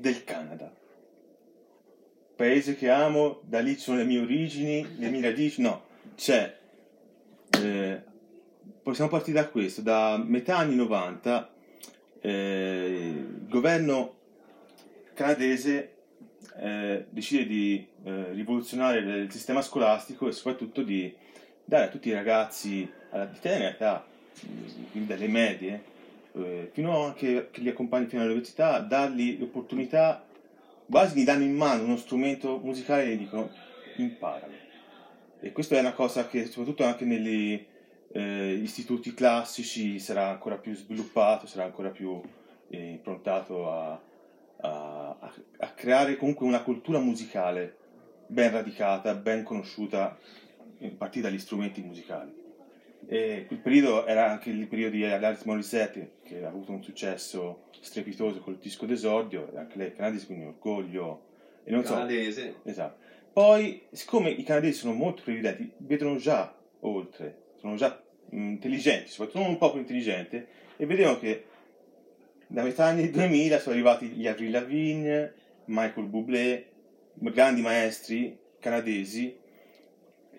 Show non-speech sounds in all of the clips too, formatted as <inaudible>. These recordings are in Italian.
del Canada. Paese che amo, da lì sono le mie origini, le mie radici, no, c'è. Eh, possiamo partire da questo, da metà anni 90 eh, il governo canadese eh, decide di eh, rivoluzionare il sistema scolastico e soprattutto di dare a tutti i ragazzi alla, tenera età, quindi dalle medie, eh, fino a che li accompagni fino all'università, dargli l'opportunità, quasi gli danno in mano uno strumento musicale e gli dicono imparalo. E questa è una cosa che soprattutto anche negli eh, istituti classici sarà ancora più sviluppato, sarà ancora più eh, improntato a, a, a creare comunque una cultura musicale ben radicata, ben conosciuta, a partire dagli strumenti musicali. E quel periodo era anche il periodo di Alanis Morissette, che ha avuto un successo strepitoso col disco d'esordio, anche lei è canadese, quindi orgoglio. E non canadese. So, esatto. Poi, siccome i canadesi sono molto previdenti, vedono già oltre, sono già intelligenti, soprattutto un po' più intelligenti, e vedevano che da metà anni 2000 sono arrivati gli Avril Lavigne, Michael Bublé, grandi maestri canadesi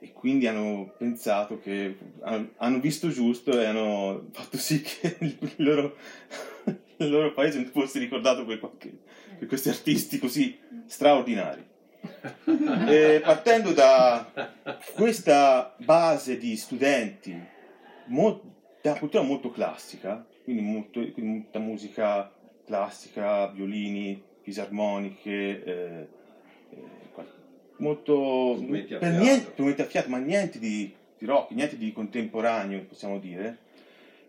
e quindi hanno pensato che hanno visto giusto e hanno fatto sì che <laughs> il loro, il loro paese fosse ricordato per, qualche, per questi artisti così straordinari. E partendo da questa base di studenti mo- da cultura molto classica, quindi, molto, quindi molta musica classica, violini, fisarmoniche, eh, eh, molto strumenti per niente, strumenti a fiato, ma niente di, di, rock, niente di contemporaneo, possiamo dire.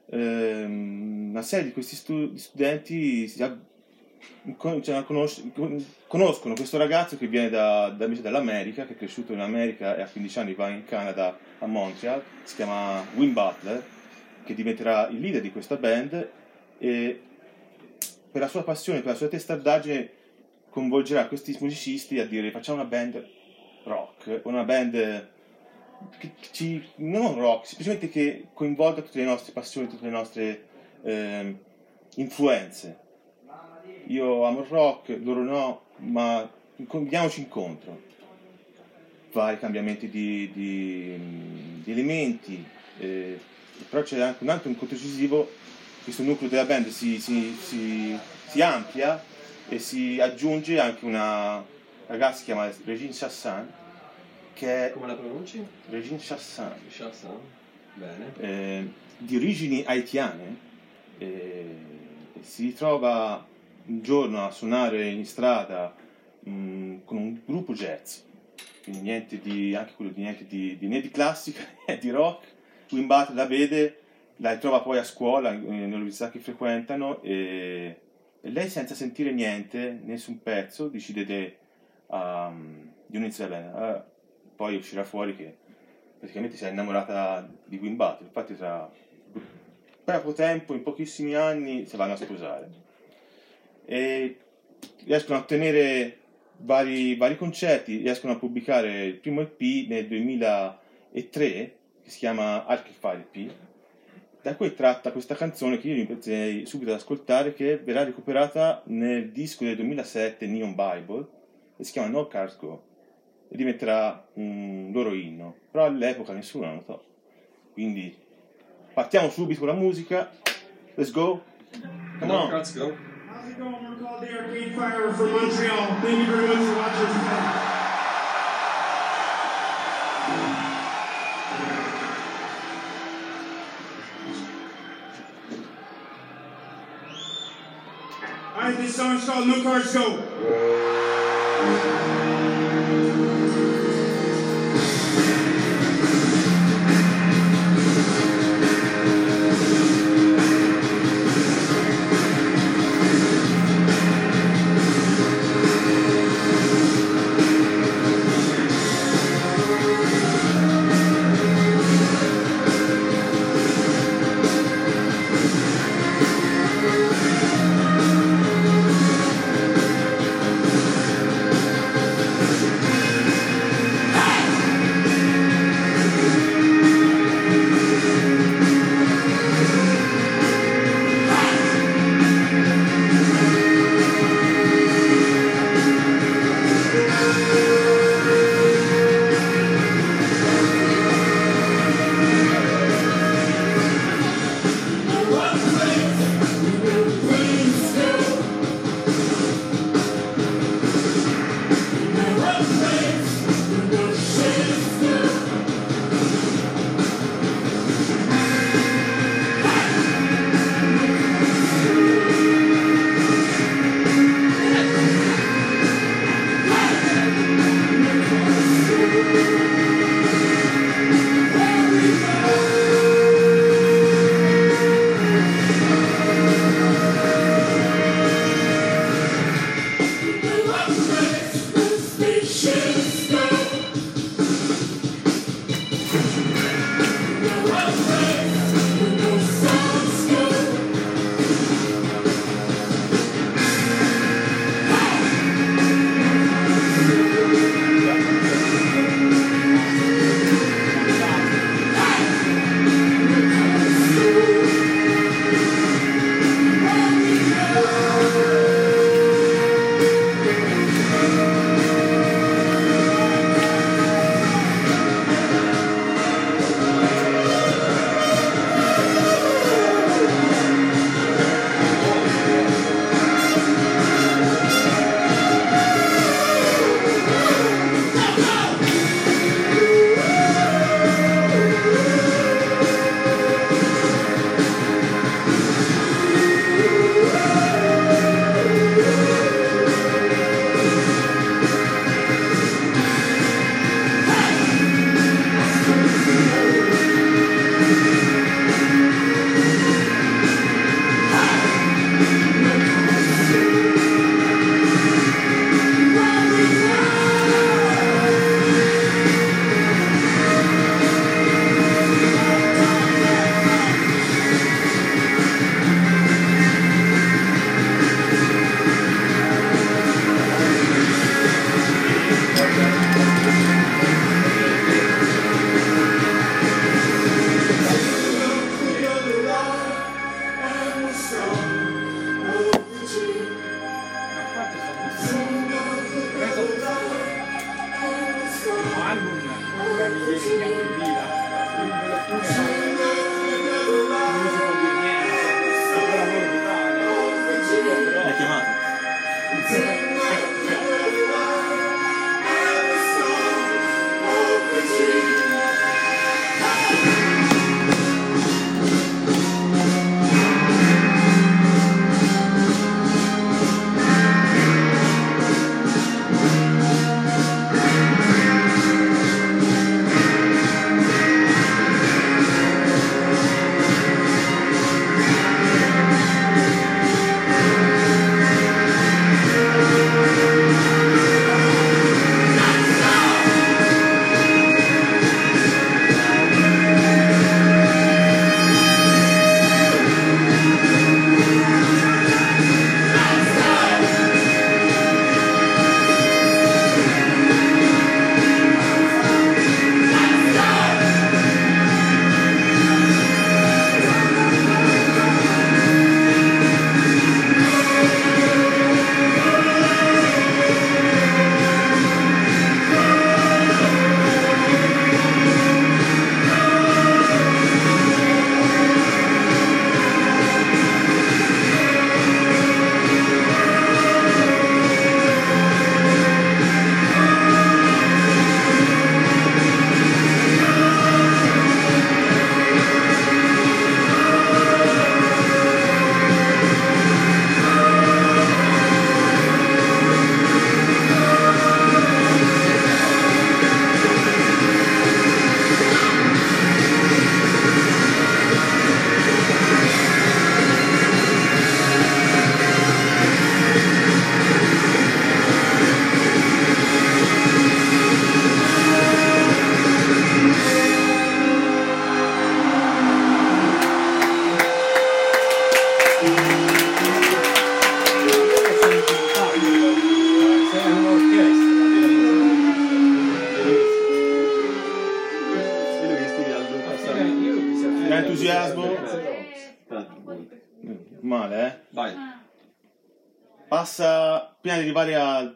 Eh, una serie di questi stu- studenti si cioè, conosc- conoscono questo ragazzo che viene da, da, dall'America, che è cresciuto in America e a 15 anni va in Canada, a Montreal, si chiama Wim Butler, che diventerà il leader di questa band e per la sua passione, per la sua testardaggine coinvolgerà questi musicisti a dire facciamo una band rock, una band che ci, non rock, semplicemente che coinvolga tutte le nostre passioni, tutte le nostre eh, influenze io amo il rock, loro no, ma veniamoci incontro. Vari cambiamenti di, di, di elementi, eh, però c'è anche un altro incontro decisivo, questo nucleo della band si, si, si, si amplia e si aggiunge anche una ragazza si chiama Regine Chassan, che è... Come la pronunci? Regine Chassan. Chassan, bene. Eh, di origini haitiane, eh, si trova un giorno a suonare in strada mh, mm, con un gruppo jazz, quindi niente di, anche quello di niente di, di, né di classica <laughs> né di rock. Wim Butler la vede, la trova poi a scuola, nell'università che frequentano, e, e, lei senza sentire niente, nessun pezzo, decide de, di alla band. Uh, poi uscirà fuori che praticamente si è innamorata di Wim Butler, infatti tra poco tempo, in pochissimi anni, si vanno a sposare. E riescono a ottenere vari, vari concerti, riescono a pubblicare il primo EP nel 2003 che si chiama Archifile EP da cui tratta questa canzone che io iniziai subito ad ascoltare che verrà recuperata nel disco del 2007 Neon Bible e si chiama No Cars Go e diventerà un loro inno però all'epoca nessuno lo notò quindi partiamo subito con la musica let's go come no on Cars Go How's it going? We're called the Arcade Fire from Montreal. Thank you very much for watching today. Alright, this song's called No Cars Go.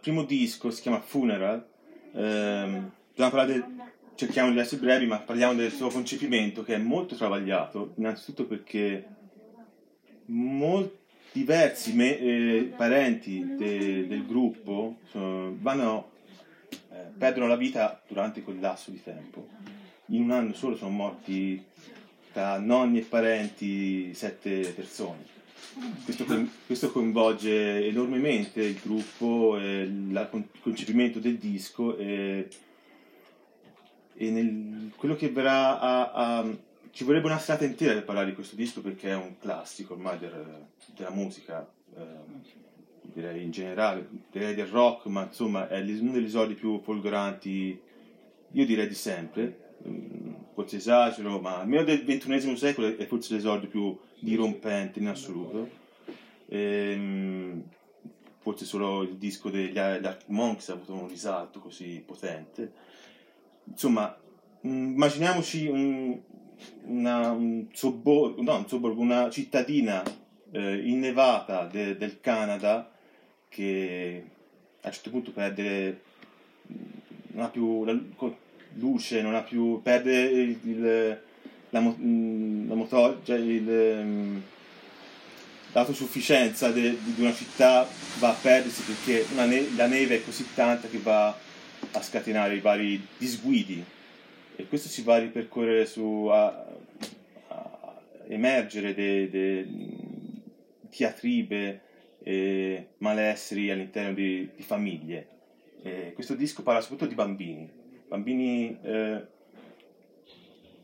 Primo disco, si chiama Funeral, ehm, del- cerchiamo di essere brevi, ma parliamo del suo concepimento che è molto travagliato, innanzitutto perché molti diversi me- eh, parenti de- del gruppo sono- vanno, eh, perdono la vita durante quel lasso di tempo. In un anno solo sono morti tra nonni e parenti sette persone. Questo, questo coinvolge enormemente il gruppo, il concepimento del disco e, e nel- quello che verrà a, a- Ci vorrebbe una serata intera per parlare di questo disco perché è un classico ormai del- della musica, ehm, direi in generale, direi del rock, ma insomma è uno degli esordi più folgoranti, io direi di sempre, forse esagero, ma almeno del ventunesimo secolo è forse l'esordio più dirompente in assoluto. Ehm, forse solo il disco degli Arctic Monks ha avuto un risalto così potente. Insomma, mm, immaginiamoci un, una, un sobborgo, no, un sobborgo, una cittadina eh, innevata de- del Canada che a un certo punto perde, non ha più la luce, non ha più, perde il, il- la, mo- mm, la motor- cioè il, ehm, l'autosufficienza de- di una città va a perdersi perché ne- la neve è così tanta che va a scatenare i vari disguidi e questo si va a ripercorrere su a, a emergere de, de- diatribe e malesseri all'interno di, di famiglie. E questo disco parla soprattutto di bambini, bambini eh,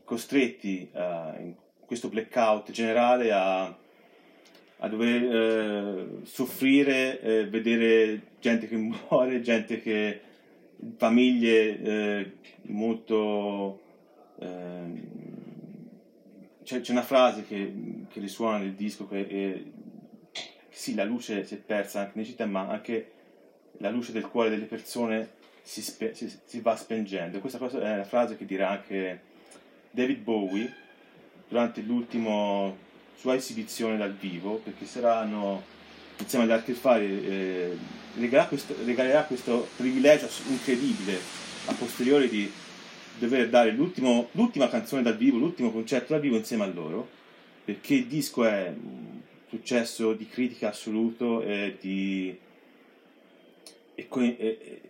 costretti a- in questo blackout generale a, a dover eh, soffrire, eh, vedere gente che <laughs> muore, gente che famiglie eh, molto ehm, c'è, c'è una frase che, che risuona nel disco che è, sì, la luce si è persa anche nelle città, ma anche la luce del cuore delle persone si, spe- si- si va spengendo. Questa cosa è una frase che dirà anche David Bowie durante l'ultima sua esibizione dal vivo, perché saranno insieme ad Arcade Fire eh, regalerà, questo, privilegio incredibile a posteriori di dover dare l'ultima canzone dal vivo, l'ultimo concerto dal vivo insieme a loro, perché il disco è un successo di critica assoluto e di e- e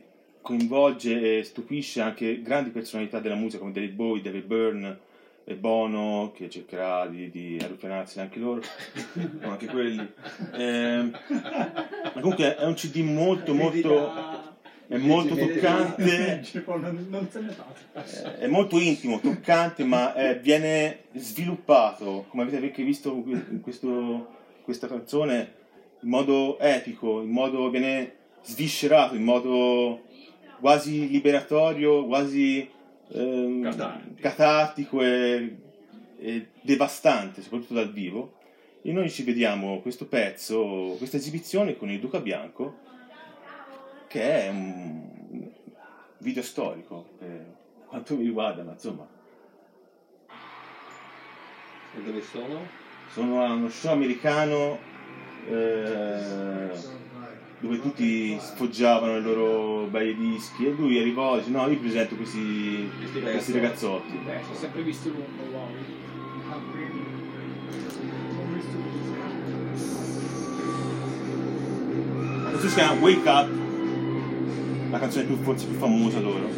coinvolge e stupisce anche grandi personalità della musica come David Bowie, David Byrne e Bono che cercherà di, di anche loro o anche quelli ma comunque è un cd molto molto è molto toccante <laughs> Non, non se ne passa. eh, è molto intimo, toccante, ma eh, viene sviluppato, come avete anche visto in questo- questa canzone, in modo epico, in modo viene sviscerato, in modo quasi liberatorio, quasi ehm, Catartico. catartico e, e devastante, soprattutto dal vivo. E noi ci vediamo questo pezzo, questa esibizione con il Duca Bianco, che è un video storico per quanto mi riguarda, ma insomma, E dove sono? sono a uno show americano eh, dove tutti sfoggiavano i loro bei dischi e lui arrivò e dice no io presento questi, Questi questi ragazzotti Beh, ci ho sempre visto lungo, wow. Canzone si chiama Wake Up la canzone più, forse più famosa loro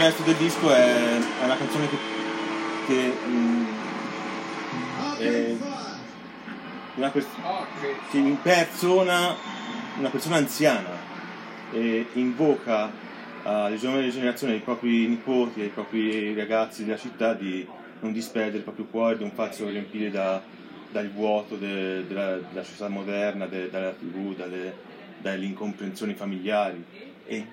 il resto del disco è, è una canzone che, che mm, è una pers- che impersona una persona anziana e invoca alle giovani generazioni, ai propri nipoti, ai propri ragazzi della città di non disperdere il proprio cuore, di non farsi riempire da- dal vuoto de- della, della società moderna, de- dalla tv, dalle, dalle incomprensioni familiari. E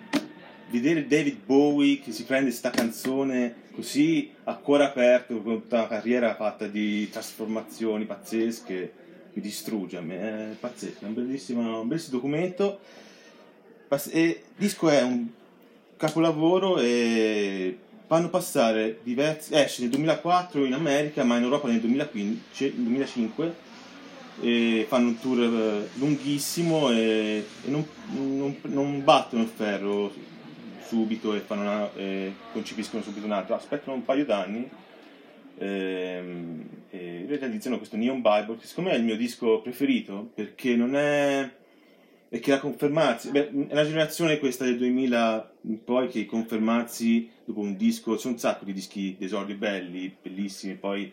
vedere David Bowie che si prende sta canzone così a cuore aperto, con tutta una carriera fatta di trasformazioni pazzesche, mi distrugge a me, è pazzesco, è un bellissimo, un bellissimo documento. E il disco è un capolavoro e fanno passare diversi, esce nel 2004 in America ma in Europa nel 2015, nel 2005 e fanno un tour eh, lunghissimo e, e non, non- non battono il ferro subito e, una- e concepiscono subito un altro, aspettano un paio d'anni ehm, e realizzano questo Neon Bible che secondo me è il mio disco preferito perché non è e che la confermarsi beh, è una generazione questa del 2000 in poi che confermarsi dopo un disco c'è un sacco di dischi d'esordio belli bellissimi poi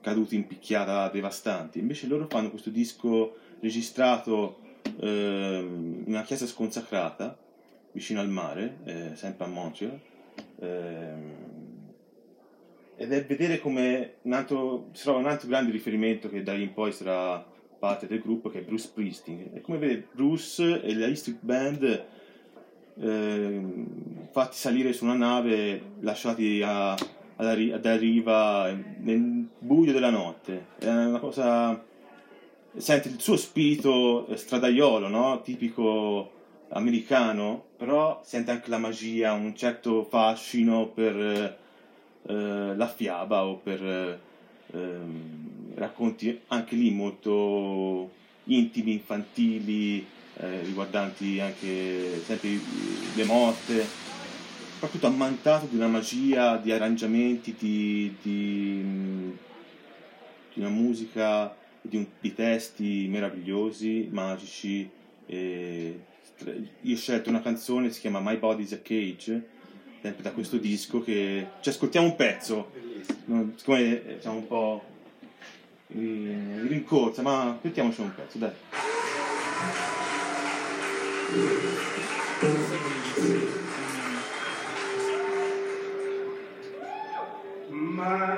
caduti in picchiata devastanti. Invece loro fanno questo disco registrato ehm, in una chiesa sconsacrata vicino al mare eh, sempre a Montreal ehm, ed è vedere come un altro, si trova un altro grande riferimento che da lì in poi sarà parte del gruppo che è Bruce Springsteen. È come vedere Bruce e la E Street Band ehm, fatti salire su una nave, lasciati a, alla ri- alla riva nel buio della notte. È una cosa... Sente il suo spirito eh, stradaiolo, no? tipico americano, però sente anche la magia, un certo fascino per eh, eh, la fiaba o per eh, ehm, racconti anche lì molto intimi, infantili, eh, riguardanti anche sempre le morte, tutto ammantato di una magia, di arrangiamenti, di, di, di una musica, di, un- di testi meravigliosi, magici. e io ho scelto una canzone, si chiama My Body's a Cage, sempre da questo disco che ci ascoltiamo un pezzo. Siccome eh, siamo un po' in rincorsa, ma ascoltiamoci un pezzo, dai. My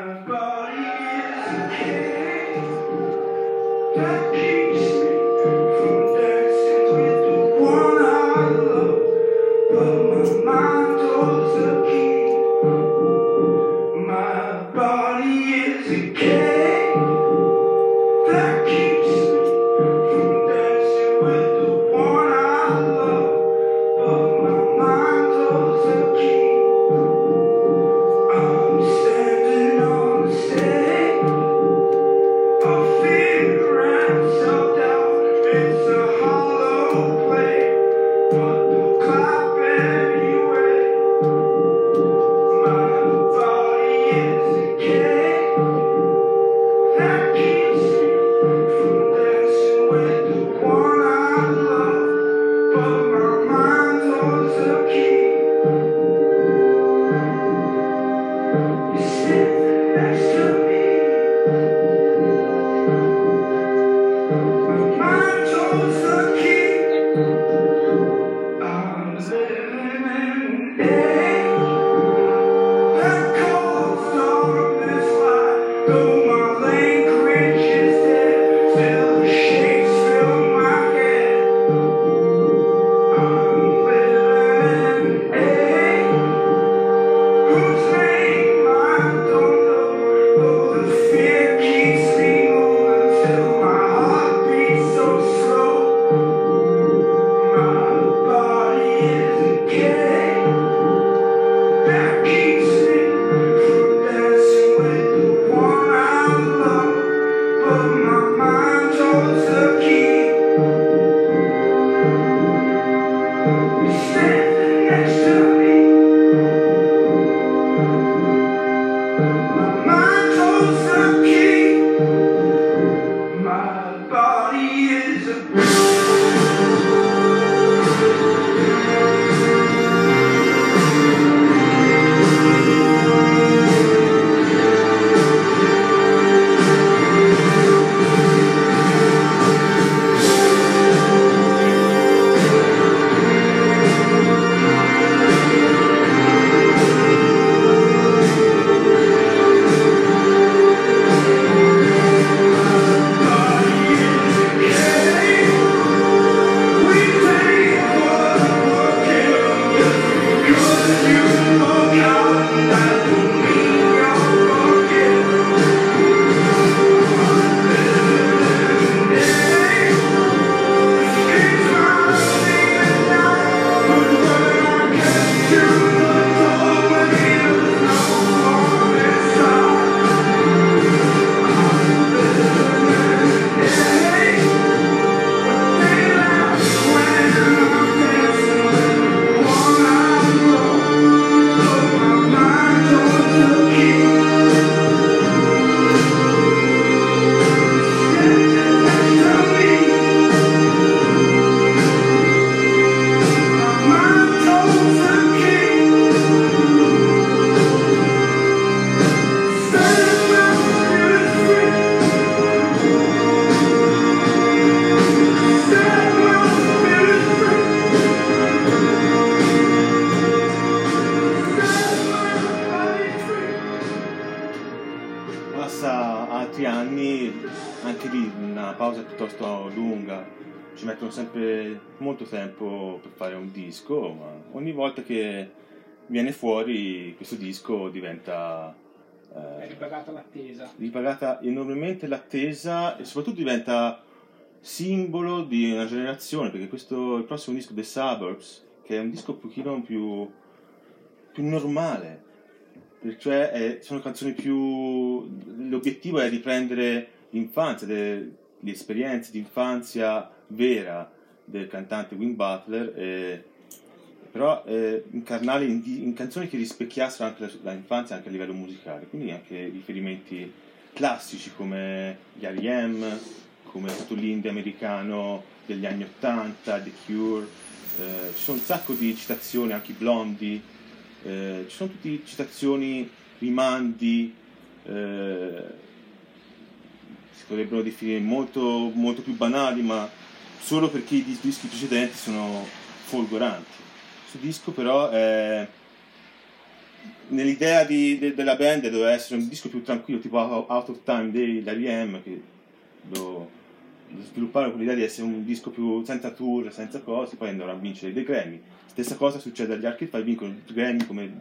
tempo per fare un disco, ma ogni volta che viene fuori questo disco diventa È eh, ripagata l'attesa. ripagata enormemente l'attesa e soprattutto diventa simbolo di una generazione, perché questo il prossimo disco The Suburbs, che è un disco un pochino più, più normale, cioè è- sono canzoni più... l'obiettivo è riprendere l'infanzia, le, le esperienze di infanzia vera del cantante Win Butler, e- però eh, incarnarle in, in canzoni che rispecchiassero anche la, la infanzia anche a livello musicale, quindi anche riferimenti classici come gli R.E.M., come tutto l'indie americano degli anni 80, The Cure, eh, ci sono un sacco di citazioni, anche i Blondie, eh, ci sono tutte citazioni, rimandi, eh, si potrebbero definire molto, molto più banali, ma solo perché i dis- dischi precedenti sono folgoranti. Questo disco però è nell'idea di- de- della band doveva essere un disco più tranquillo, tipo Out of Time dei R.E.M. che lo, lo svilupparono con l'idea di essere un disco più senza tour, senza cose, poi andarono a vincere dei Grammy. Stessa cosa succede agli Arcade Fire, vincono il Grammy come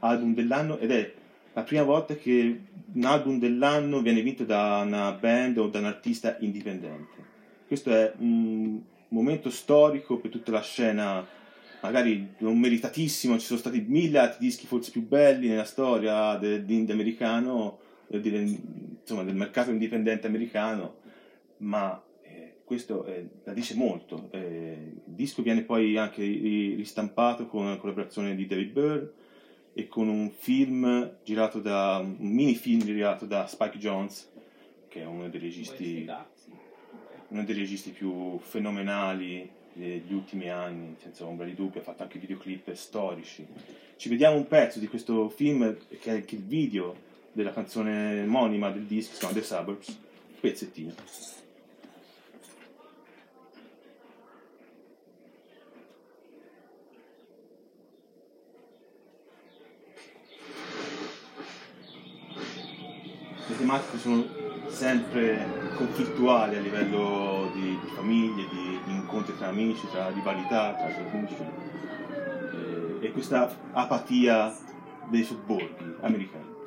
album dell'anno ed è la prima volta che un album dell'anno viene vinto da una band o da un artista indipendente. Questo è un momento storico per tutta la scena, magari non meritatissimo, ci sono stati mille dischi forse più belli nella storia dell'indie americano, eh, insomma, del mercato indipendente americano, ma eh, questo eh, la dice molto. Eh, il disco viene poi anche ri- ristampato con una collaborazione di David Byrne e con un film girato da un mini film girato da Spike Jones, che è uno dei registi cazzi. Uno dei registi più fenomenali degli ultimi anni, senza ombra di dubbio, ha fatto anche videoclip storici. Ci vediamo un pezzo di questo film, che è anche il video della canzone omonima del disco, si chiama The Suburbs, pezzettino. Le tematiche sono sempre conflittuali a livello di, di famiglie, di, di incontri tra amici, tra rivalità, tra amici. E, e questa apatia dei sobborghi americani.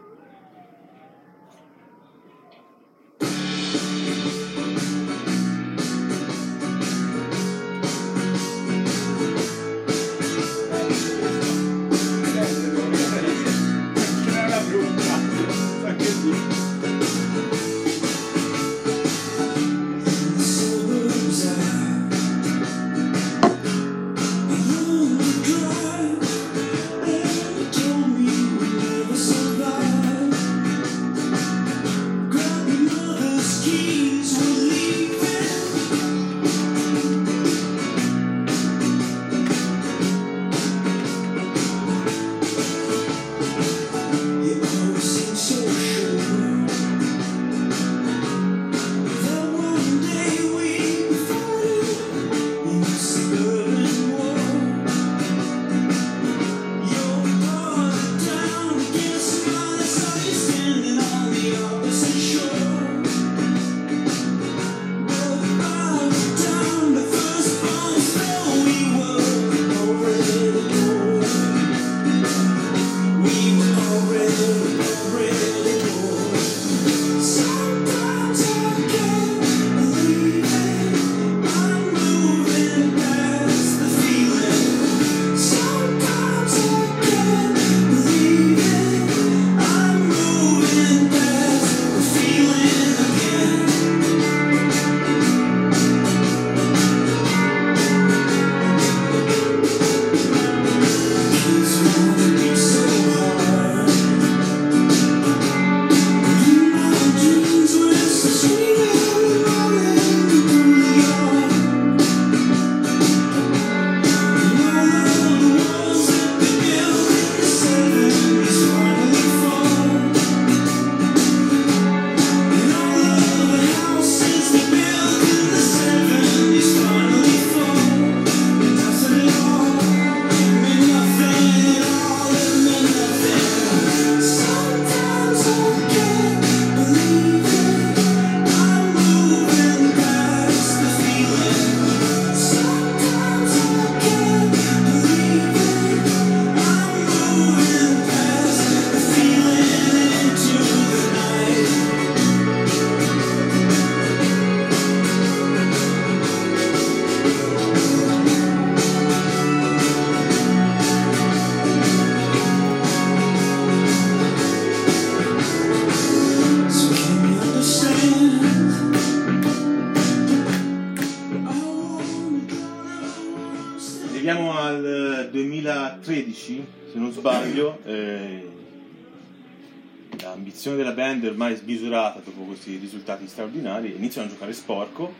Ormai smisurata dopo questi risultati straordinari. Iniziano a giocare sporco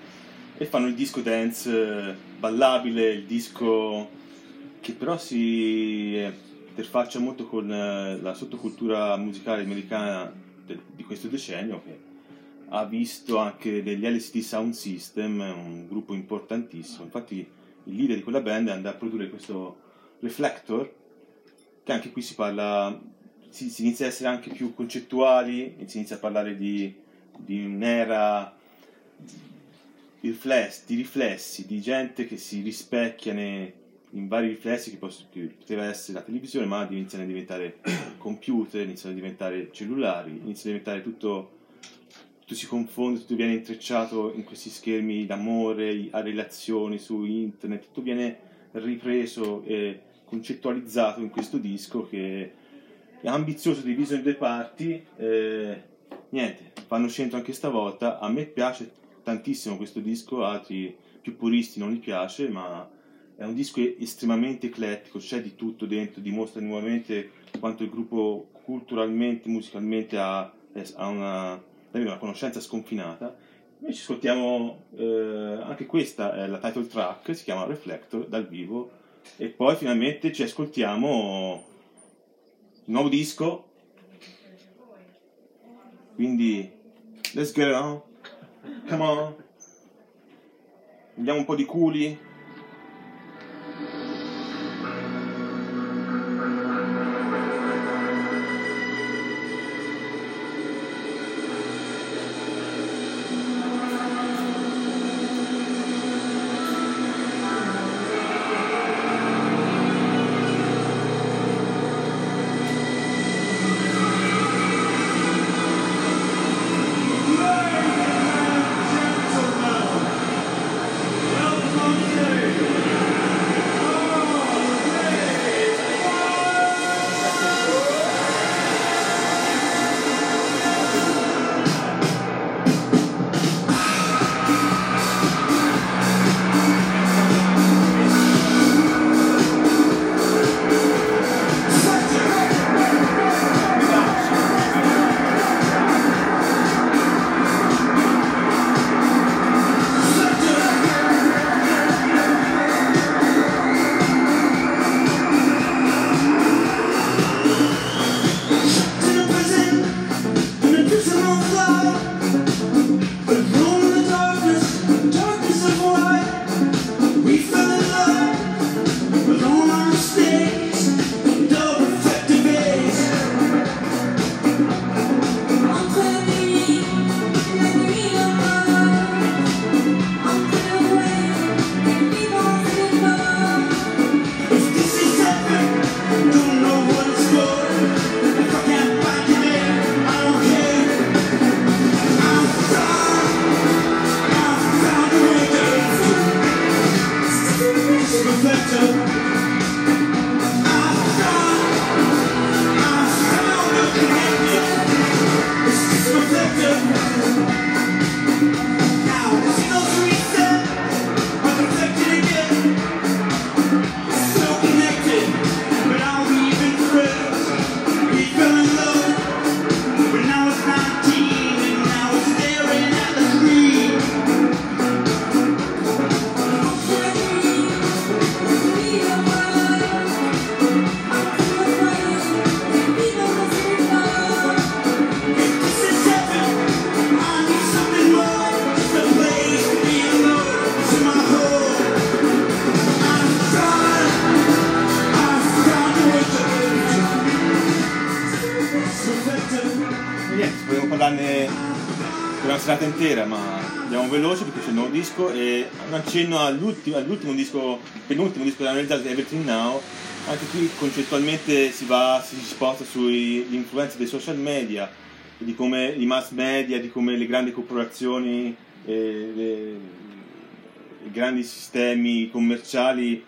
e fanno il disco dance eh, ballabile, il disco che però si eh, interfaccia molto con eh, la sottocultura musicale americana di questo decennio che ha visto anche degli LCD Sound System, un gruppo importantissimo. Infatti il leader di quella band andò a produrre questo Reflector, che anche qui si parla, si, si inizia a essere anche più concettuali, si inizia a parlare di, di un'era di riflessi, di riflessi, di gente che si rispecchia ne- in vari riflessi che, poss- che poteva essere la televisione, ma iniziano a diventare computer, iniziano a diventare cellulari, iniziano a diventare tutto tutto si confonde, tutto viene intrecciato in questi schermi d'amore, a relazioni su internet, tutto viene ripreso e concettualizzato in questo disco che ambizioso, diviso in due parti. eh, niente, fanno centro anche stavolta. A me piace tantissimo questo disco, altri più puristi non gli piace, ma è un disco estremamente eclettico, c'è di tutto dentro, dimostra nuovamente quanto il gruppo culturalmente, musicalmente ha, ha una una conoscenza sconfinata. Noi ci ascoltiamo, eh, anche questa è la title track, si chiama Reflector dal vivo, e poi finalmente ci ascoltiamo nuovo disco. Quindi, let's get on, come on, vediamo un po' di culi. Accenno all'ultimo, all'ultimo disco, penultimo disco della realizzata Everything Now. Anche qui concettualmente si va, si sposta sull'influenza dei social media, di come i mass media, di come le grandi corporazioni, eh, le- i grandi sistemi commerciali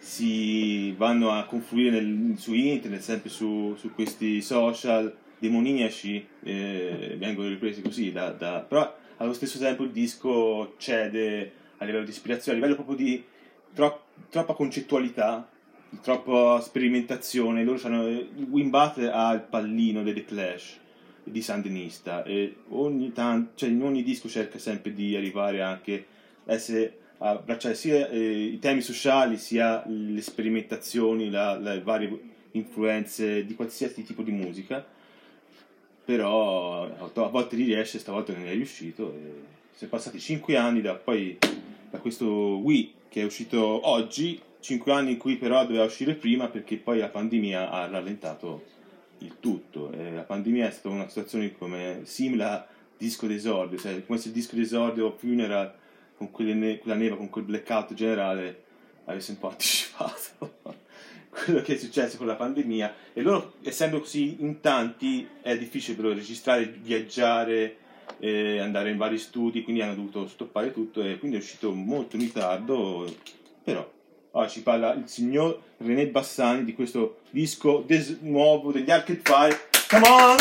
si vanno a confluire nel- su internet, sempre su, su questi social demoniaci, eh, vengono ripresi così, da, da- però allo stesso tempo il disco cede a livello di ispirazione, a livello proprio di tro- troppa concettualità, di troppa sperimentazione. Loro hanno, Wim Butler ha il pallino delle Clash di Sandinista e ogni, tanto, cioè in ogni disco cerca sempre di arrivare anche a essere abbracciare sia eh, i temi sociali sia le sperimentazioni, la- le varie influenze di qualsiasi tipo di musica però a volte gli riesce, stavolta non è riuscito. E sono passati 5 anni da, poi, da questo Wii che è uscito oggi, 5 anni in cui però doveva uscire prima perché poi la pandemia ha rallentato il tutto. E la pandemia è stata una situazione come simile a disco d'esordio, cioè come se il disco d'esordio Funeral con ne- quella neva, con quel blackout generale avesse un po' <laughs> anticipato <laughs> quello che è successo con la pandemia e loro essendo così in tanti è difficile per loro registrare, viaggiare, eh, andare in vari studi, quindi hanno dovuto stoppare tutto e quindi è uscito molto in ritardo, però oggi ci parla il signor René Bassani di questo disco des- nuovo degli Arcade Fire. Come on!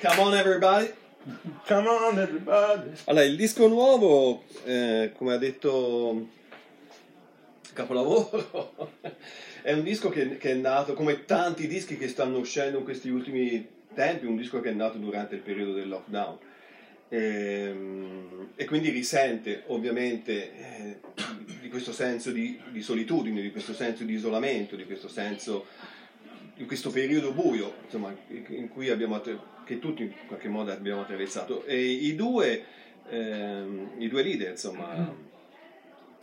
Come on everybody! Come on everybody! Allora, il disco nuovo, eh, come ha detto Capolavoro, <laughs> è un disco che, che è nato, come tanti dischi che stanno uscendo in questi ultimi tempi, un disco che è nato durante il periodo del lockdown. Ehm, E, quindi risente ovviamente eh, di questo senso di, di solitudine, di questo senso di isolamento, di questo senso, di questo periodo buio, insomma, in cui abbiamo, che tutti in qualche modo abbiamo attraversato. E i due, ehm, i due leader, insomma,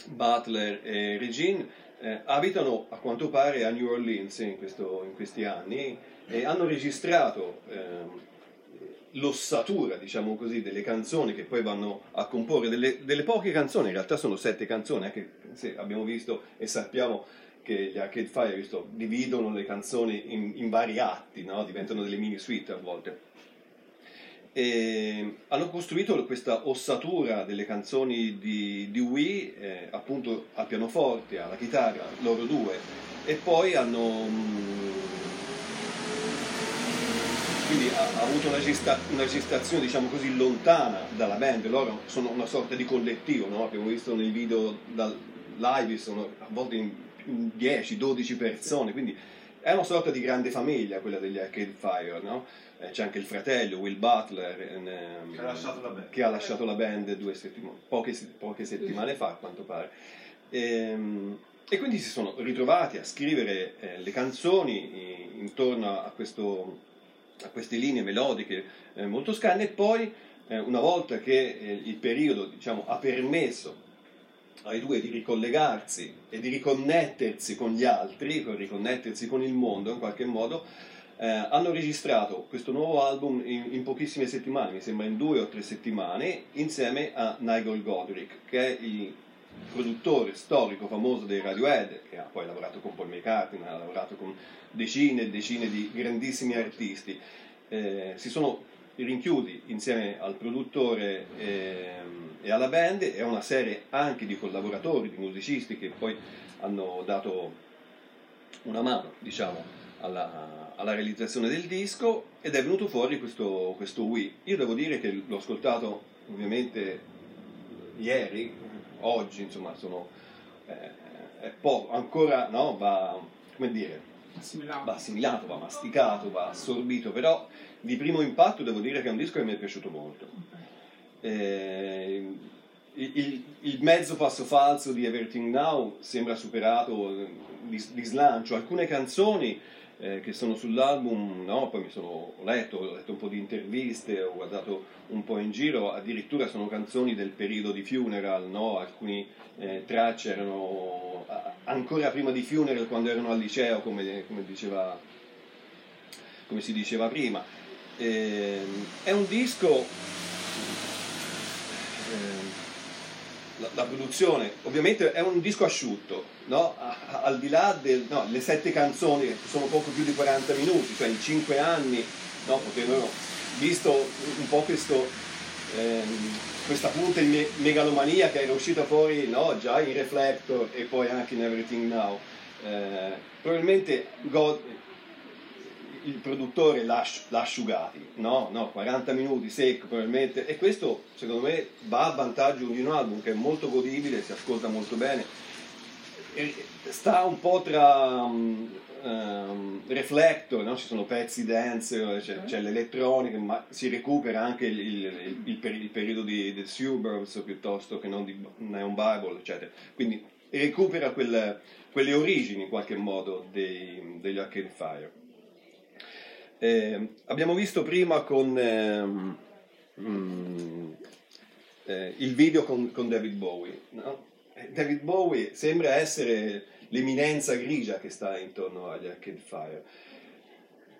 Butler e Regine, eh, abitano a quanto pare a New Orleans in, questo- in questi anni e hanno registrato ehm, l'ossatura, diciamo così, delle canzoni che poi vanno a comporre, delle, delle poche canzoni, in realtà sono sette canzoni, anche se abbiamo visto e sappiamo che gli Arcade Fire visto, dividono le canzoni in, in vari atti, no? diventano delle mini suite a volte. E hanno costruito questa ossatura delle canzoni di, di Wii, eh, appunto al pianoforte, alla chitarra, loro due, e poi hanno mm, quindi ha, ha avuto una, registra- una registrazione diciamo così lontana dalla band, loro sono una sorta di collettivo, no? abbiamo visto nei video dal live, sono a volte in 10-12 persone, quindi è una sorta di grande famiglia quella degli Arcade Fire, no? Eh, c'è anche il fratello Will Butler ehm, Che ha lasciato la band. che ha lasciato la band due settima- poche, poche settimane fa a quanto pare. Ehm, e quindi si sono ritrovati a scrivere eh, le canzoni eh, intorno a, questo, a queste linee melodiche eh, molto scanne e poi eh, una volta che eh, il periodo diciamo, ha permesso ai due di ricollegarsi e di riconnettersi con gli altri, con riconnettersi con il mondo in qualche modo, eh, hanno registrato questo nuovo album in, in pochissime settimane, mi sembra in due o tre settimane, insieme a Nigel Godrich, che è il produttore storico famoso dei Radiohead, che ha poi lavorato con Paul McCartney, ha lavorato con decine e decine di grandissimi artisti. Eh, si sono rinchiudi insieme al produttore ehm, e alla band e a una serie anche di collaboratori, di musicisti che poi hanno dato una mano, diciamo, alla, alla realizzazione del disco ed è venuto fuori questo, questo Wii. Io devo dire che l'ho ascoltato ovviamente ieri, oggi, insomma, sono eh, è poco, ancora no, va, come dire, Assimilato. va assimilato, va masticato, va assorbito, però di primo impatto devo dire che è un disco che mi è piaciuto molto. Eh, il, il- mezzo passo falso di Everything Now sembra superato eh, di, di slancio. Alcune canzoni eh, che sono sull'album, no, poi mi sono letto, ho letto un po' di interviste, ho guardato un po' in giro, addirittura sono canzoni del periodo di Funeral, no? alcune tracce erano ancora prima di Funeral quando erano al liceo, come, come diceva come si diceva prima. Ehm, è un disco, la, la produzione, ovviamente è un disco asciutto, no? Al di là delle sette canzoni che sono poco più di 40 minuti, cioè in 5 anni, no? potevano, visto un po' questo, ehm, questa punta di me- megalomania che era uscita fuori no? già in Reflector e poi anche in Everything Now, eh, probabilmente God, il produttore l'ha, l'ha asciugati, no? no, 40 minuti secco probabilmente, e questo secondo me va a vantaggio di un album che è molto godibile, si ascolta molto bene, E sta un po' tra um, Reflector, no? ci sono pezzi dance, c'è, c'è l'elettronica, ma si recupera anche il, il- il il periodo di, del Suburbs piuttosto che non di Neon Bible, eccetera. Quindi recupera quel- quelle origini in qualche modo dei- degli Arcade Fire. Eh, abbiamo visto prima con ehm, mm, eh, il video con, con David Bowie. no? Eh, David Bowie sembra essere l'eminenza grigia che sta intorno agli Arcade Fire.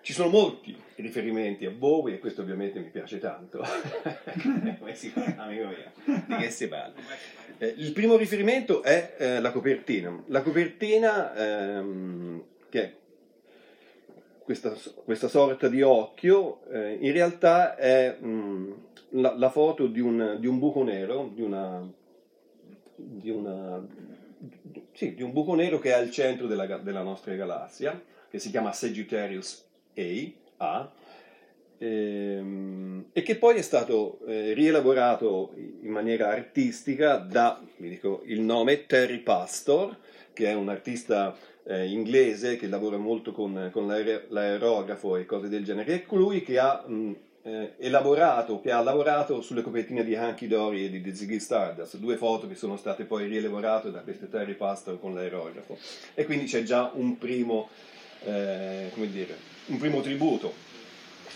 Ci sono molti riferimenti a Bowie e questo ovviamente mi piace tanto. <laughs> Come si fa, amico mio? Di che si parla? Eh, il primo riferimento è eh, la copertina. La copertina ehm, che è questa, questa sorta di occhio, eh, in realtà è mh, la, la foto di un, di un buco nero, di una, di, una, sì, di un buco nero che è al centro della, della nostra galassia, che si chiama Sagittarius A, A ehm, e che poi è stato eh, rielaborato in maniera artistica da, vi dico il nome, Terry Pastor, che è un artista eh, inglese che lavora molto con, con l'aere- l'aerografo e cose del genere. È colui che ha mh, eh, elaborato, che ha lavorato sulle copertine di Hanky Dory e di The Ziggy Stardust, due foto che sono state poi rielaborate da questo Terry Pastor con l'aerografo. E quindi c'è già un primo, eh, come dire, un primo tributo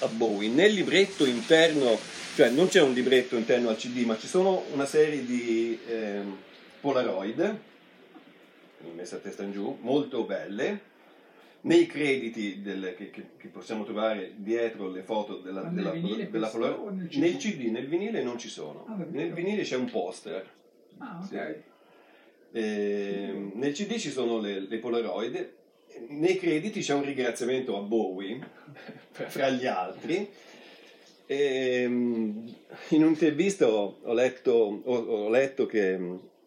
a Bowie. Nel libretto interno, cioè non c'è un libretto interno al CD, ma ci sono una serie di ehm, Polaroid, messe a testa in giù, molto belle. Nei crediti del- che, che- che possiamo trovare dietro le foto della, Ma nel della, vinile della o nel CD? nel CD, nel vinile non ci sono. Ah, nel vinile c'è un poster. Ah, ok. Sì. Ehm, nel CD ci sono le, le Polaroid, nei crediti c'è un ringraziamento a Bowie, <laughs> fra gli altri. Ehm, in un'intervista ho, letto, ho- ho letto che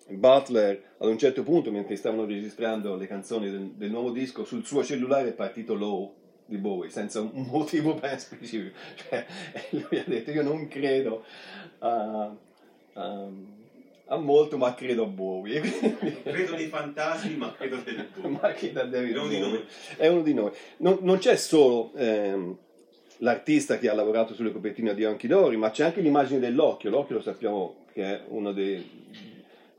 Butler ad un certo punto, mentre stavano registrando le canzoni del, del nuovo disco, sul suo cellulare è partito Low di Bowie, senza un <laughs> motivo ben specifico. Cioè, lui ha detto, io non credo a, a- a molto, ma credo a Bowie. <laughs> Credo nei fantasmi, ma credo nelle buone. <laughs> ma che da David È uno di Bowie. noi. È uno di noi. Non, non c'è solo ehm, l'artista che ha lavorato sulle copertine di Anki Dory, ma c'è anche l'immagine dell'occhio. L'occhio lo sappiamo che è una dei-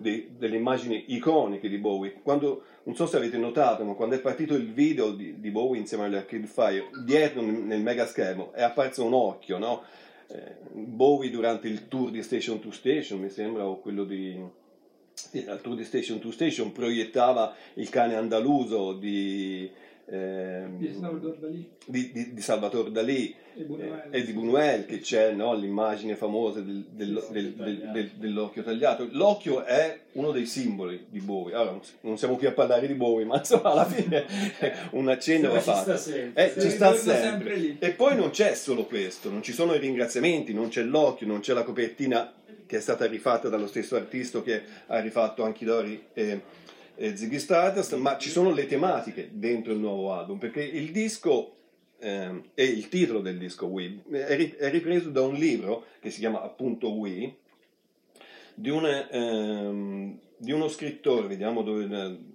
dei- delle immagini iconiche di Bowie. Quando, non so se avete notato, ma quando è partito il video di, di Bowie insieme agli Arcade Fire, dietro nel, mega schermo è apparso un occhio, no? Eh, Bowie durante il tour di Station to Station, mi sembra, o quello di... Sì, al tour di Station to Station proiettava il cane andaluso di, Dalì di, di- di Salvatore Dalì e Buñuel. eh, e di Buñuel che c'è no, l'immagine famosa del- del- del- del- del- dell'occhio tagliato. L'occhio è uno dei simboli di Bowie. Allora, non siamo qui a parlare di Bowie, <laughs> ma insomma alla fine un accenno va fatto. sta sempre. Eh, ci sta ritorna sempre. sempre lì. E poi non c'è solo questo, non ci sono i ringraziamenti, non c'è l'occhio, non c'è la copertina che è stata rifatta dallo stesso artista che ha rifatto anche Dori e, e Ziggy Stardust, ma ci sono le tematiche dentro il nuovo album, perché il disco ehm, e il titolo del disco We è, ri- è ripreso da un libro che si chiama appunto We di, un, ehm, di uno scrittore, vediamo dove,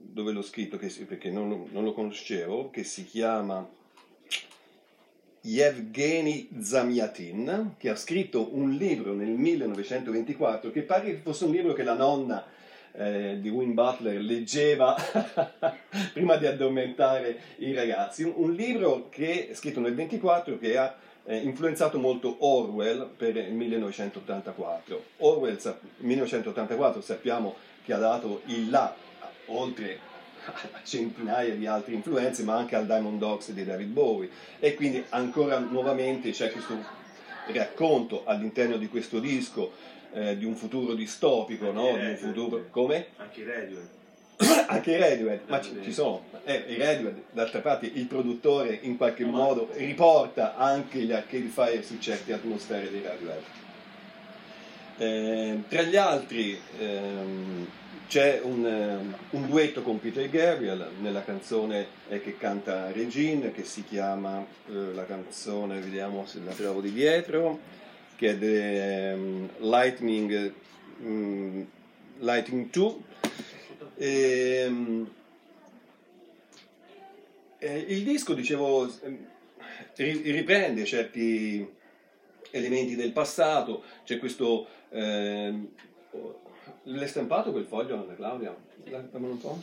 dove l'ho scritto, che perché non, non lo conoscevo, che si chiama Yevgeny Zamiatin, che ha scritto un libro nel 1924 che pare fosse un libro che la nonna eh, di Win Butler leggeva <laughs> prima di addormentare i ragazzi. Un, un libro che scritto nel 24 che ha eh, influenzato molto Orwell per il 1984. Orwell, sa- 1984, sappiamo che ha dato il là, oltre a centinaia di altre influenze, ma anche al Diamond Dogs di David Bowie. E quindi ancora nuovamente c'è questo racconto all'interno di questo disco eh, di un futuro distopico, no? Di un futuro come? Anche i Radiohead. <coughs> Anche i Radiohead, ma ci, ci sono, eh, i Radiohead, d'altra parte il produttore in qualche modo riporta anche gli Arcade Fire su certe atmosfere dei Radiohead. Eh, tra gli altri, ehm, c'è un, ehm, un duetto con Peter Gabriel nella canzone che canta Regine, che si chiama, eh, la canzone, vediamo se la trovo di dietro, che è The ehm, Lightning, mm, Lightning 2. Ehm, eh, il disco, dicevo, ri- riprende certi elementi del passato, c'è questo... ehm, L'hai stampato quel foglio, Anna Claudia? Dammelo un po'.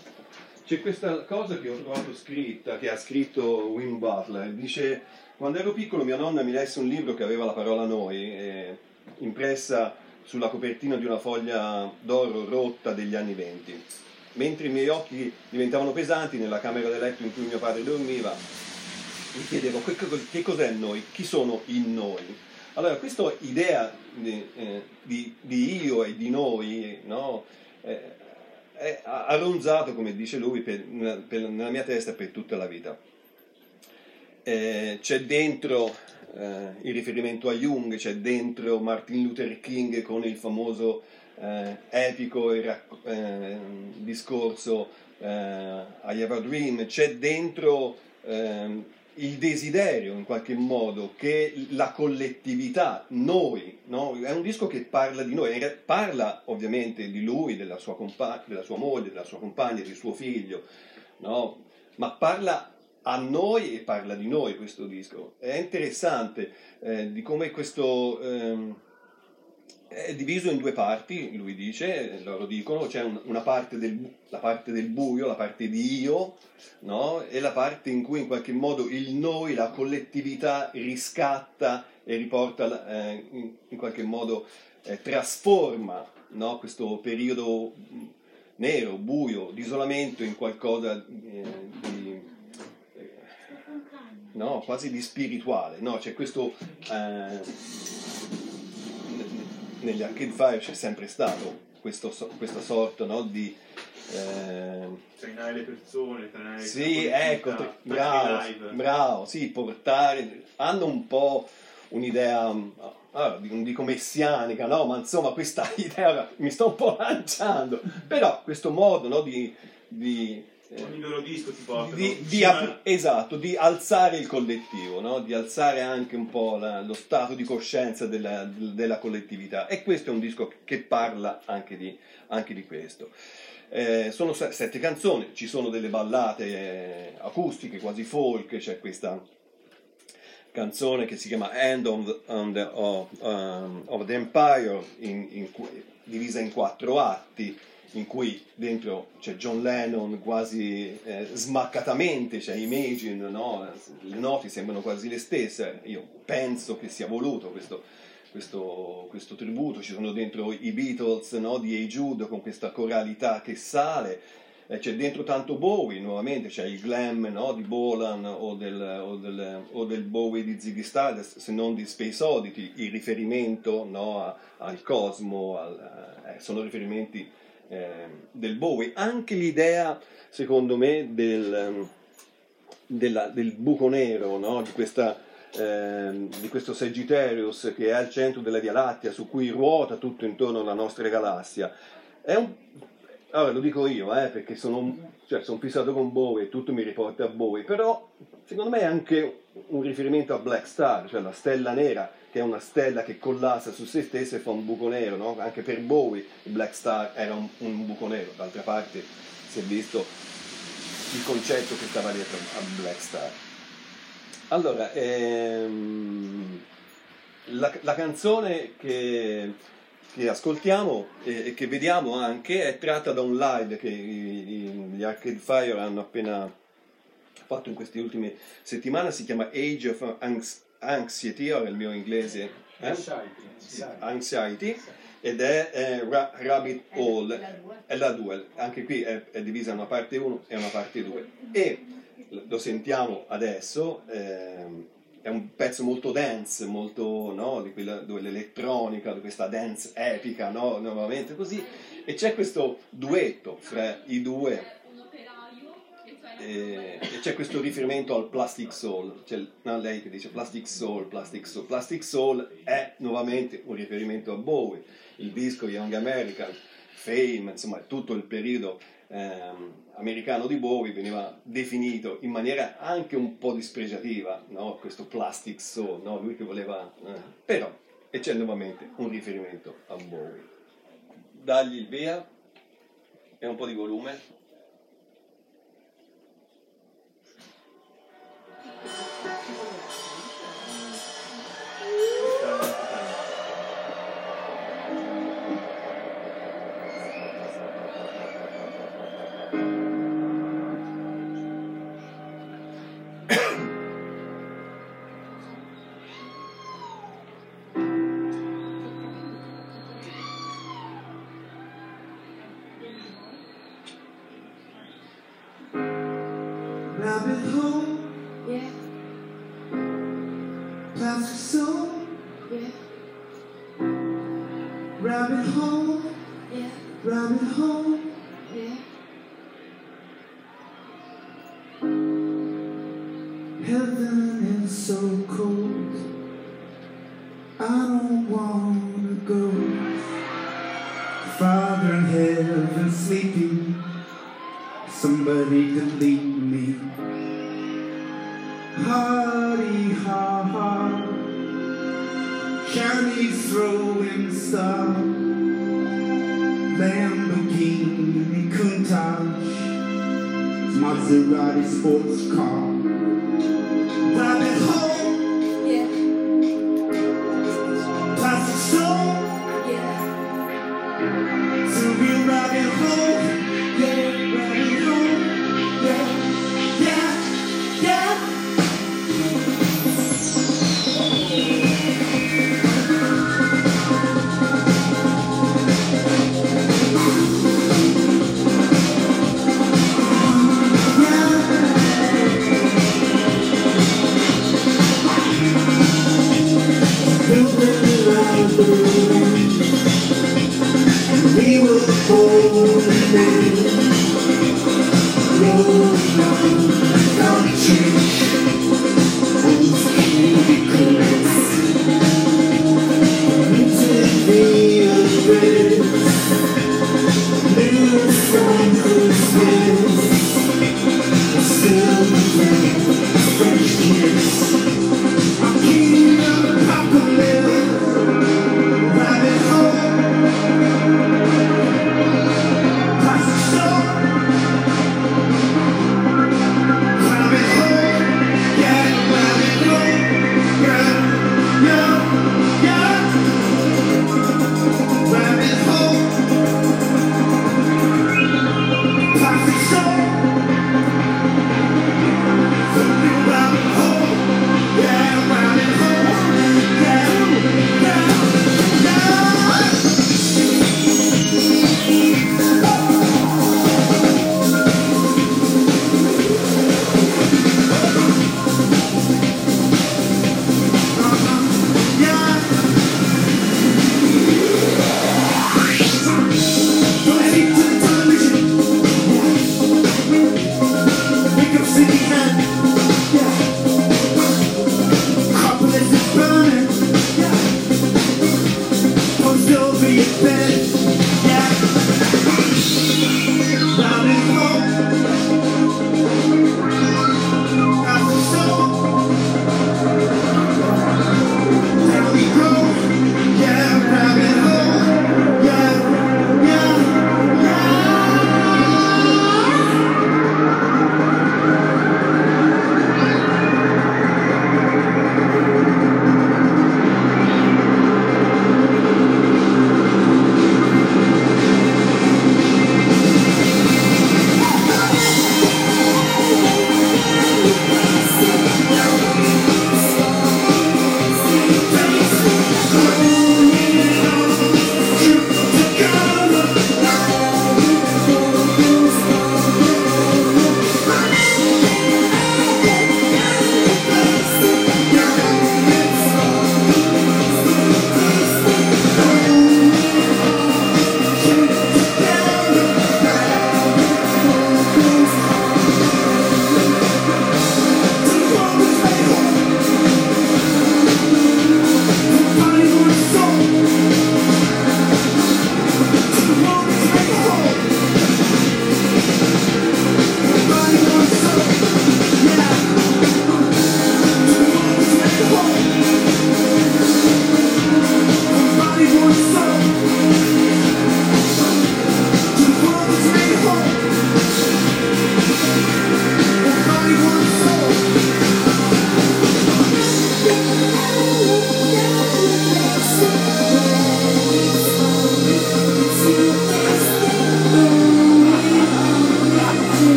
C'è questa cosa che ho trovato scritta, che ha scritto Wim Butler. Dice, quando ero piccolo mia nonna mi lesse un libro che aveva la parola noi, eh, impressa sulla copertina di una foglia d'oro rotta degli anni venti. Mentre i miei occhi diventavano pesanti nella camera da letto in cui mio padre dormiva, mi chiedevo che, che cos'è noi, chi sono in noi. Allora, questa idea di, eh, di- di io e di noi, no, eh, ha ronzato, come dice lui, per- per- nella mia testa per tutta la vita. Eh, c'è dentro eh, il riferimento a Jung, c'è dentro Martin Luther King con il famoso eh, epico e racco- eh, discorso eh, I have a dream, c'è dentro ehm, il desiderio in qualche modo che la collettività, noi, no? è un disco che parla di noi, parla ovviamente di lui, della sua, compa- della sua moglie, della sua compagna, di suo figlio, no? ma parla a noi e parla di noi questo disco. È interessante eh, di come questo ehm, è diviso in due parti, lui dice, loro dicono, c'è un- una parte del, la parte del buio, la parte di io, no? e la parte in cui in qualche modo il noi, la collettività riscatta e riporta, eh, in, qualche modo eh, trasforma no? questo periodo mh, nero, buio, di isolamento in qualcosa eh, eh, no, quasi di spirituale. No, c'è questo eh, negli Arcade Fire c'è sempre stato questo questa sorta no, di eh, Trainare le persone, trainare sì, ecco, anche bravo, bravo, sì, portare, hanno un po' un'idea, mm, ah, non dico messianica, no, ma insomma questa <laughs> idea mi sto un po' lanciando, però questo modo no, di, di, Ogni loro disco ti porta di, di ap- esatto, di alzare il collettivo, no? di alzare anche un po' la- lo stato di coscienza della, della collettività. E questo è un disco che parla anche di, anche di questo. Eh, sono se- sette canzoni, ci sono delle ballate eh, acustiche, quasi folk, c'è questa canzone che si chiama End of the, of, um, of the Empire, in- in divisa in quattro atti, in cui dentro c'è John Lennon quasi eh, smaccatamente, c'è Imagine, no? le noti sembrano quasi le stesse, io penso che sia voluto questo, questo, questo tributo, ci sono dentro i Beatles no? di Hey Jude con questa coralità che sale, eh, c'è dentro tanto Bowie, nuovamente c'è il glam no, di Bolan o del, o, del, o del Bowie di Ziggy Stardust, se non di Space Oddity, il riferimento no, a- al cosmo, al- eh, sono riferimenti eh, del Bowie. Anche l'idea, secondo me, del, ehm, della- del buco nero, no, di questa ehm, di questo Sagittarius che è al centro della Via Lattea, su cui ruota tutto intorno alla nostra galassia. È un, allora, lo dico io, eh, perché sono, cioè, sono fissato con Bowie tutto mi riporta a Bowie, però secondo me è anche un riferimento a Black Star, cioè la stella nera, che è una stella che collassa su se stessa e fa un buco nero, no? Anche per Bowie Black Star era un, un buco nero, d'altra parte si è visto il concetto che stava dietro a Black Star. Allora, ehm, la, la canzone che, che ascoltiamo e, e che vediamo anche è tratta da un live che i- i- gli Arcade Fire hanno appena fatto in queste ultime settimane, si chiama Age of Anx- Anxiety, ora il mio inglese eh? Anxiety, ed è eh, Ra- Rabbit Hole, è la 2, anche qui è, è divisa in una parte 1 e una parte 2. E lo sentiamo adesso, ehm, è un pezzo molto dance, molto, no, di quella, dell'elettronica, di questa dance epica, no, nuovamente così, e c'è questo duetto fra i due, e, e c'è questo riferimento al Plastic Soul, c'è no, lei che dice Plastic Soul, Plastic Soul, Plastic Soul è nuovamente un riferimento a Bowie, il disco Young American, Fame, insomma tutto il periodo ehm, americano di Bowie veniva definito in maniera anche un po' dispregiativa, no? questo plastic soul, no? lui che voleva... Eh. Però, e c'è nuovamente un riferimento a Bowie. Dagli il via e un po' di volume.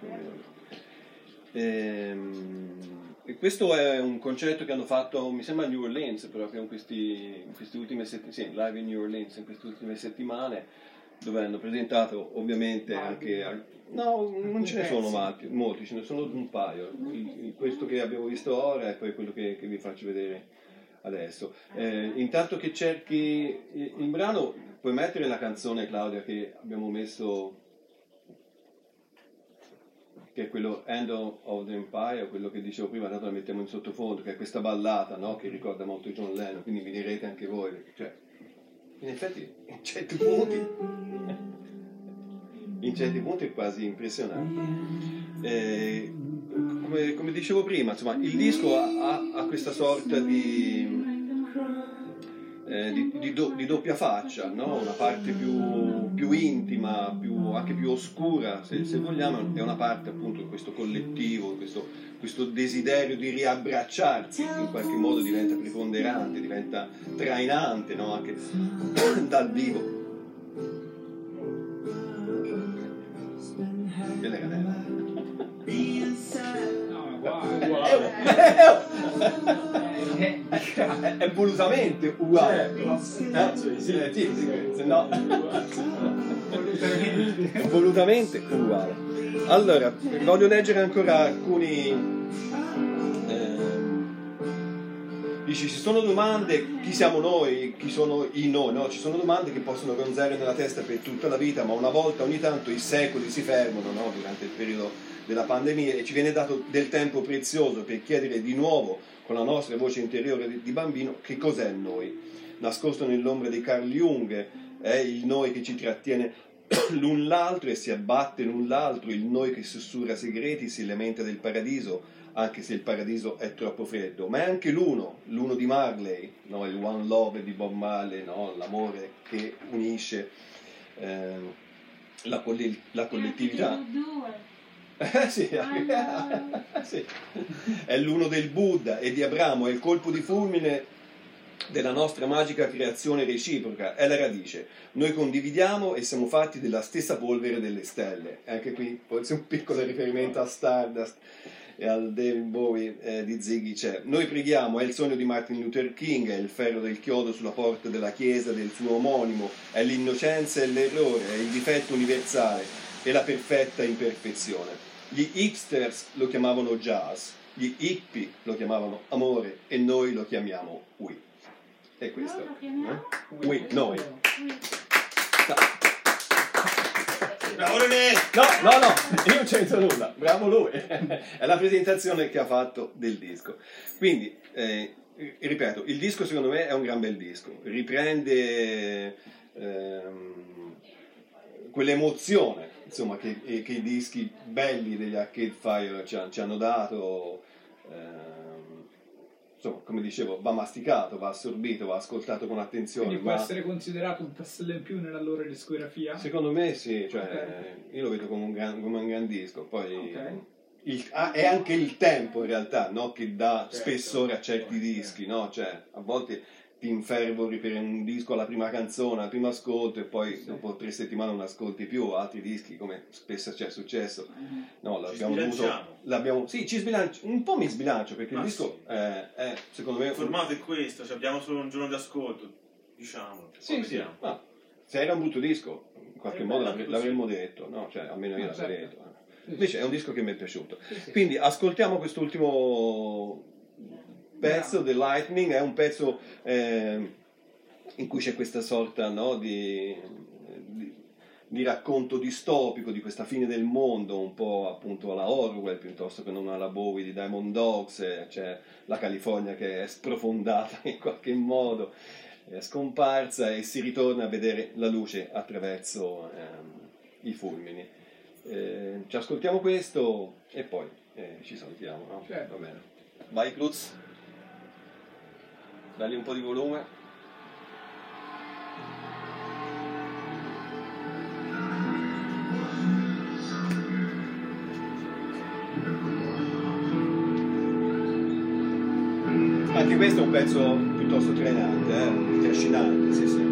E 15. più o meno. Ehm, e questo è un concerto che hanno fatto, mi sembra a New Orleans, proprio in, questi, in queste ultime settimane, sì, live in New Orleans in queste ultime settimane, dove hanno presentato ovviamente anche... No, non ce ne sono molti, molti, ce ne sono un paio. Il- questo che abbiamo visto ora e poi quello che, che vi faccio vedere adesso. Eh, intanto che cerchi il, il brano, puoi mettere la canzone Claudia che abbiamo messo che è quello End of the Empire, quello che dicevo prima, tanto la mettiamo in sottofondo, che è questa ballata no? che ricorda molto John Lennon, quindi mi direte anche voi, cioè, in effetti in certi punti, in certi punti è quasi impressionante. Eh, come, come dicevo prima, insomma, il disco ha- ha questa sorta di, eh, di, di do- di doppia faccia, no? una parte più, più intima, più- anche più oscura, se, se vogliamo, è una parte appunto di questo collettivo, questo, questo desiderio di riabbracciarsi, in qualche modo diventa preponderante, diventa trainante no? anche dal vivo. È- è volutamente uguale. Eh? Sì, sì, se no. volutamente uguale. Allora, voglio leggere ancora alcuni. ehm, Dici, ci sono domande, chi siamo noi, chi sono i noi, no? Ci sono domande che possono ronzare nella testa per tutta la vita, ma una volta ogni tanto i secoli si fermano, no? Durante il periodo della pandemia e ci viene dato del tempo prezioso per chiedere di nuovo con la nostra voce interiore di- bambino che cos'è noi. Nascosto nell'ombra di Carl Jung è il noi che ci trattiene <coughs> l'un l'altro e si abbatte l'un l'altro, il noi che sussurra segreti, si lamenta del paradiso, anche se il paradiso è troppo freddo, ma è anche l'uno, l'uno di Marley, no? il One Love di Bob Marley, no? l'amore che unisce ehm, la, colle- la collettività. Eh, sì, sì. È l'uno del Buddha e di Abramo, è il colpo di fulmine della nostra magica creazione reciproca, è la radice. Noi condividiamo e siamo fatti della stessa polvere delle stelle. Anche qui forse un piccolo riferimento a Stardust e al David Bowie eh, di Ziggy c'è. Noi preghiamo, è il sogno di Martin Luther King, è il ferro del chiodo sulla porta della chiesa del suo omonimo, è l'innocenza e l'errore, è il difetto universale e la perfetta imperfezione. Gli hipsters lo chiamavano jazz, gli hippie lo chiamavano amore e noi lo chiamiamo we. E questo. Noi lo chiamiamo? eh? We, noi. Bravo René! No, no, no, io non c'entro nulla, bravo lui. È la presentazione che ha fatto del disco. Quindi, eh, ripeto, il disco secondo me è un gran bel disco. Riprende ehm, quell'emozione, insomma, che, che i dischi belli degli Arcade Fire ci, ci hanno dato. ehm, insomma, come dicevo, va masticato, va assorbito, va ascoltato con attenzione. Quindi può va- essere considerato un tassello in più nella loro discografia? Secondo me sì, cioè, Ok. io lo vedo come un gran, come un gran disco, poi Ok. il- ah, è anche il tempo in realtà no, che dà Certo. spessore a certi dischi, no? cioè, a volte ti infervori per un disco alla prima canzone, al primo ascolto e poi Sì. dopo tre settimane non ascolti più altri dischi come spesso ci è successo. Mhm. No, Ci l'abbiamo dovuto, sbilanciamo. l'abbiamo, sì, ci sbilancio, un po' mi sbilancio perché Ma il disco sì. è, è, secondo me Il formato è questo, cioè abbiamo solo un giorno di ascolto, diciamo. Sì, sì, ma se era un brutto disco, in qualche È modo l'avre- così. l'avremmo detto, no? Cioè, almeno io l'avrei certo. detto. Sì, Invece è un disco che mi è piaciuto. sì, sì. Quindi ascoltiamo quest'ultimo pezzo, The Lightning, è un pezzo eh, in cui c'è questa sorta no, di, di- di racconto distopico di questa fine del mondo, un po' appunto alla Orwell piuttosto che non alla Bowie di Diamond Dogs, eh, c'è la California che è sprofondata <laughs> in qualche modo, è scomparsa e si ritorna a vedere la luce attraverso ehm, i fulmini. Eh, ci ascoltiamo questo e poi eh, ci salutiamo, no? Certo. Va bene. Vai Cruz, dagli un po' di volume. Anche questo è un pezzo piuttosto trainante, eh? trascinante, sì sì.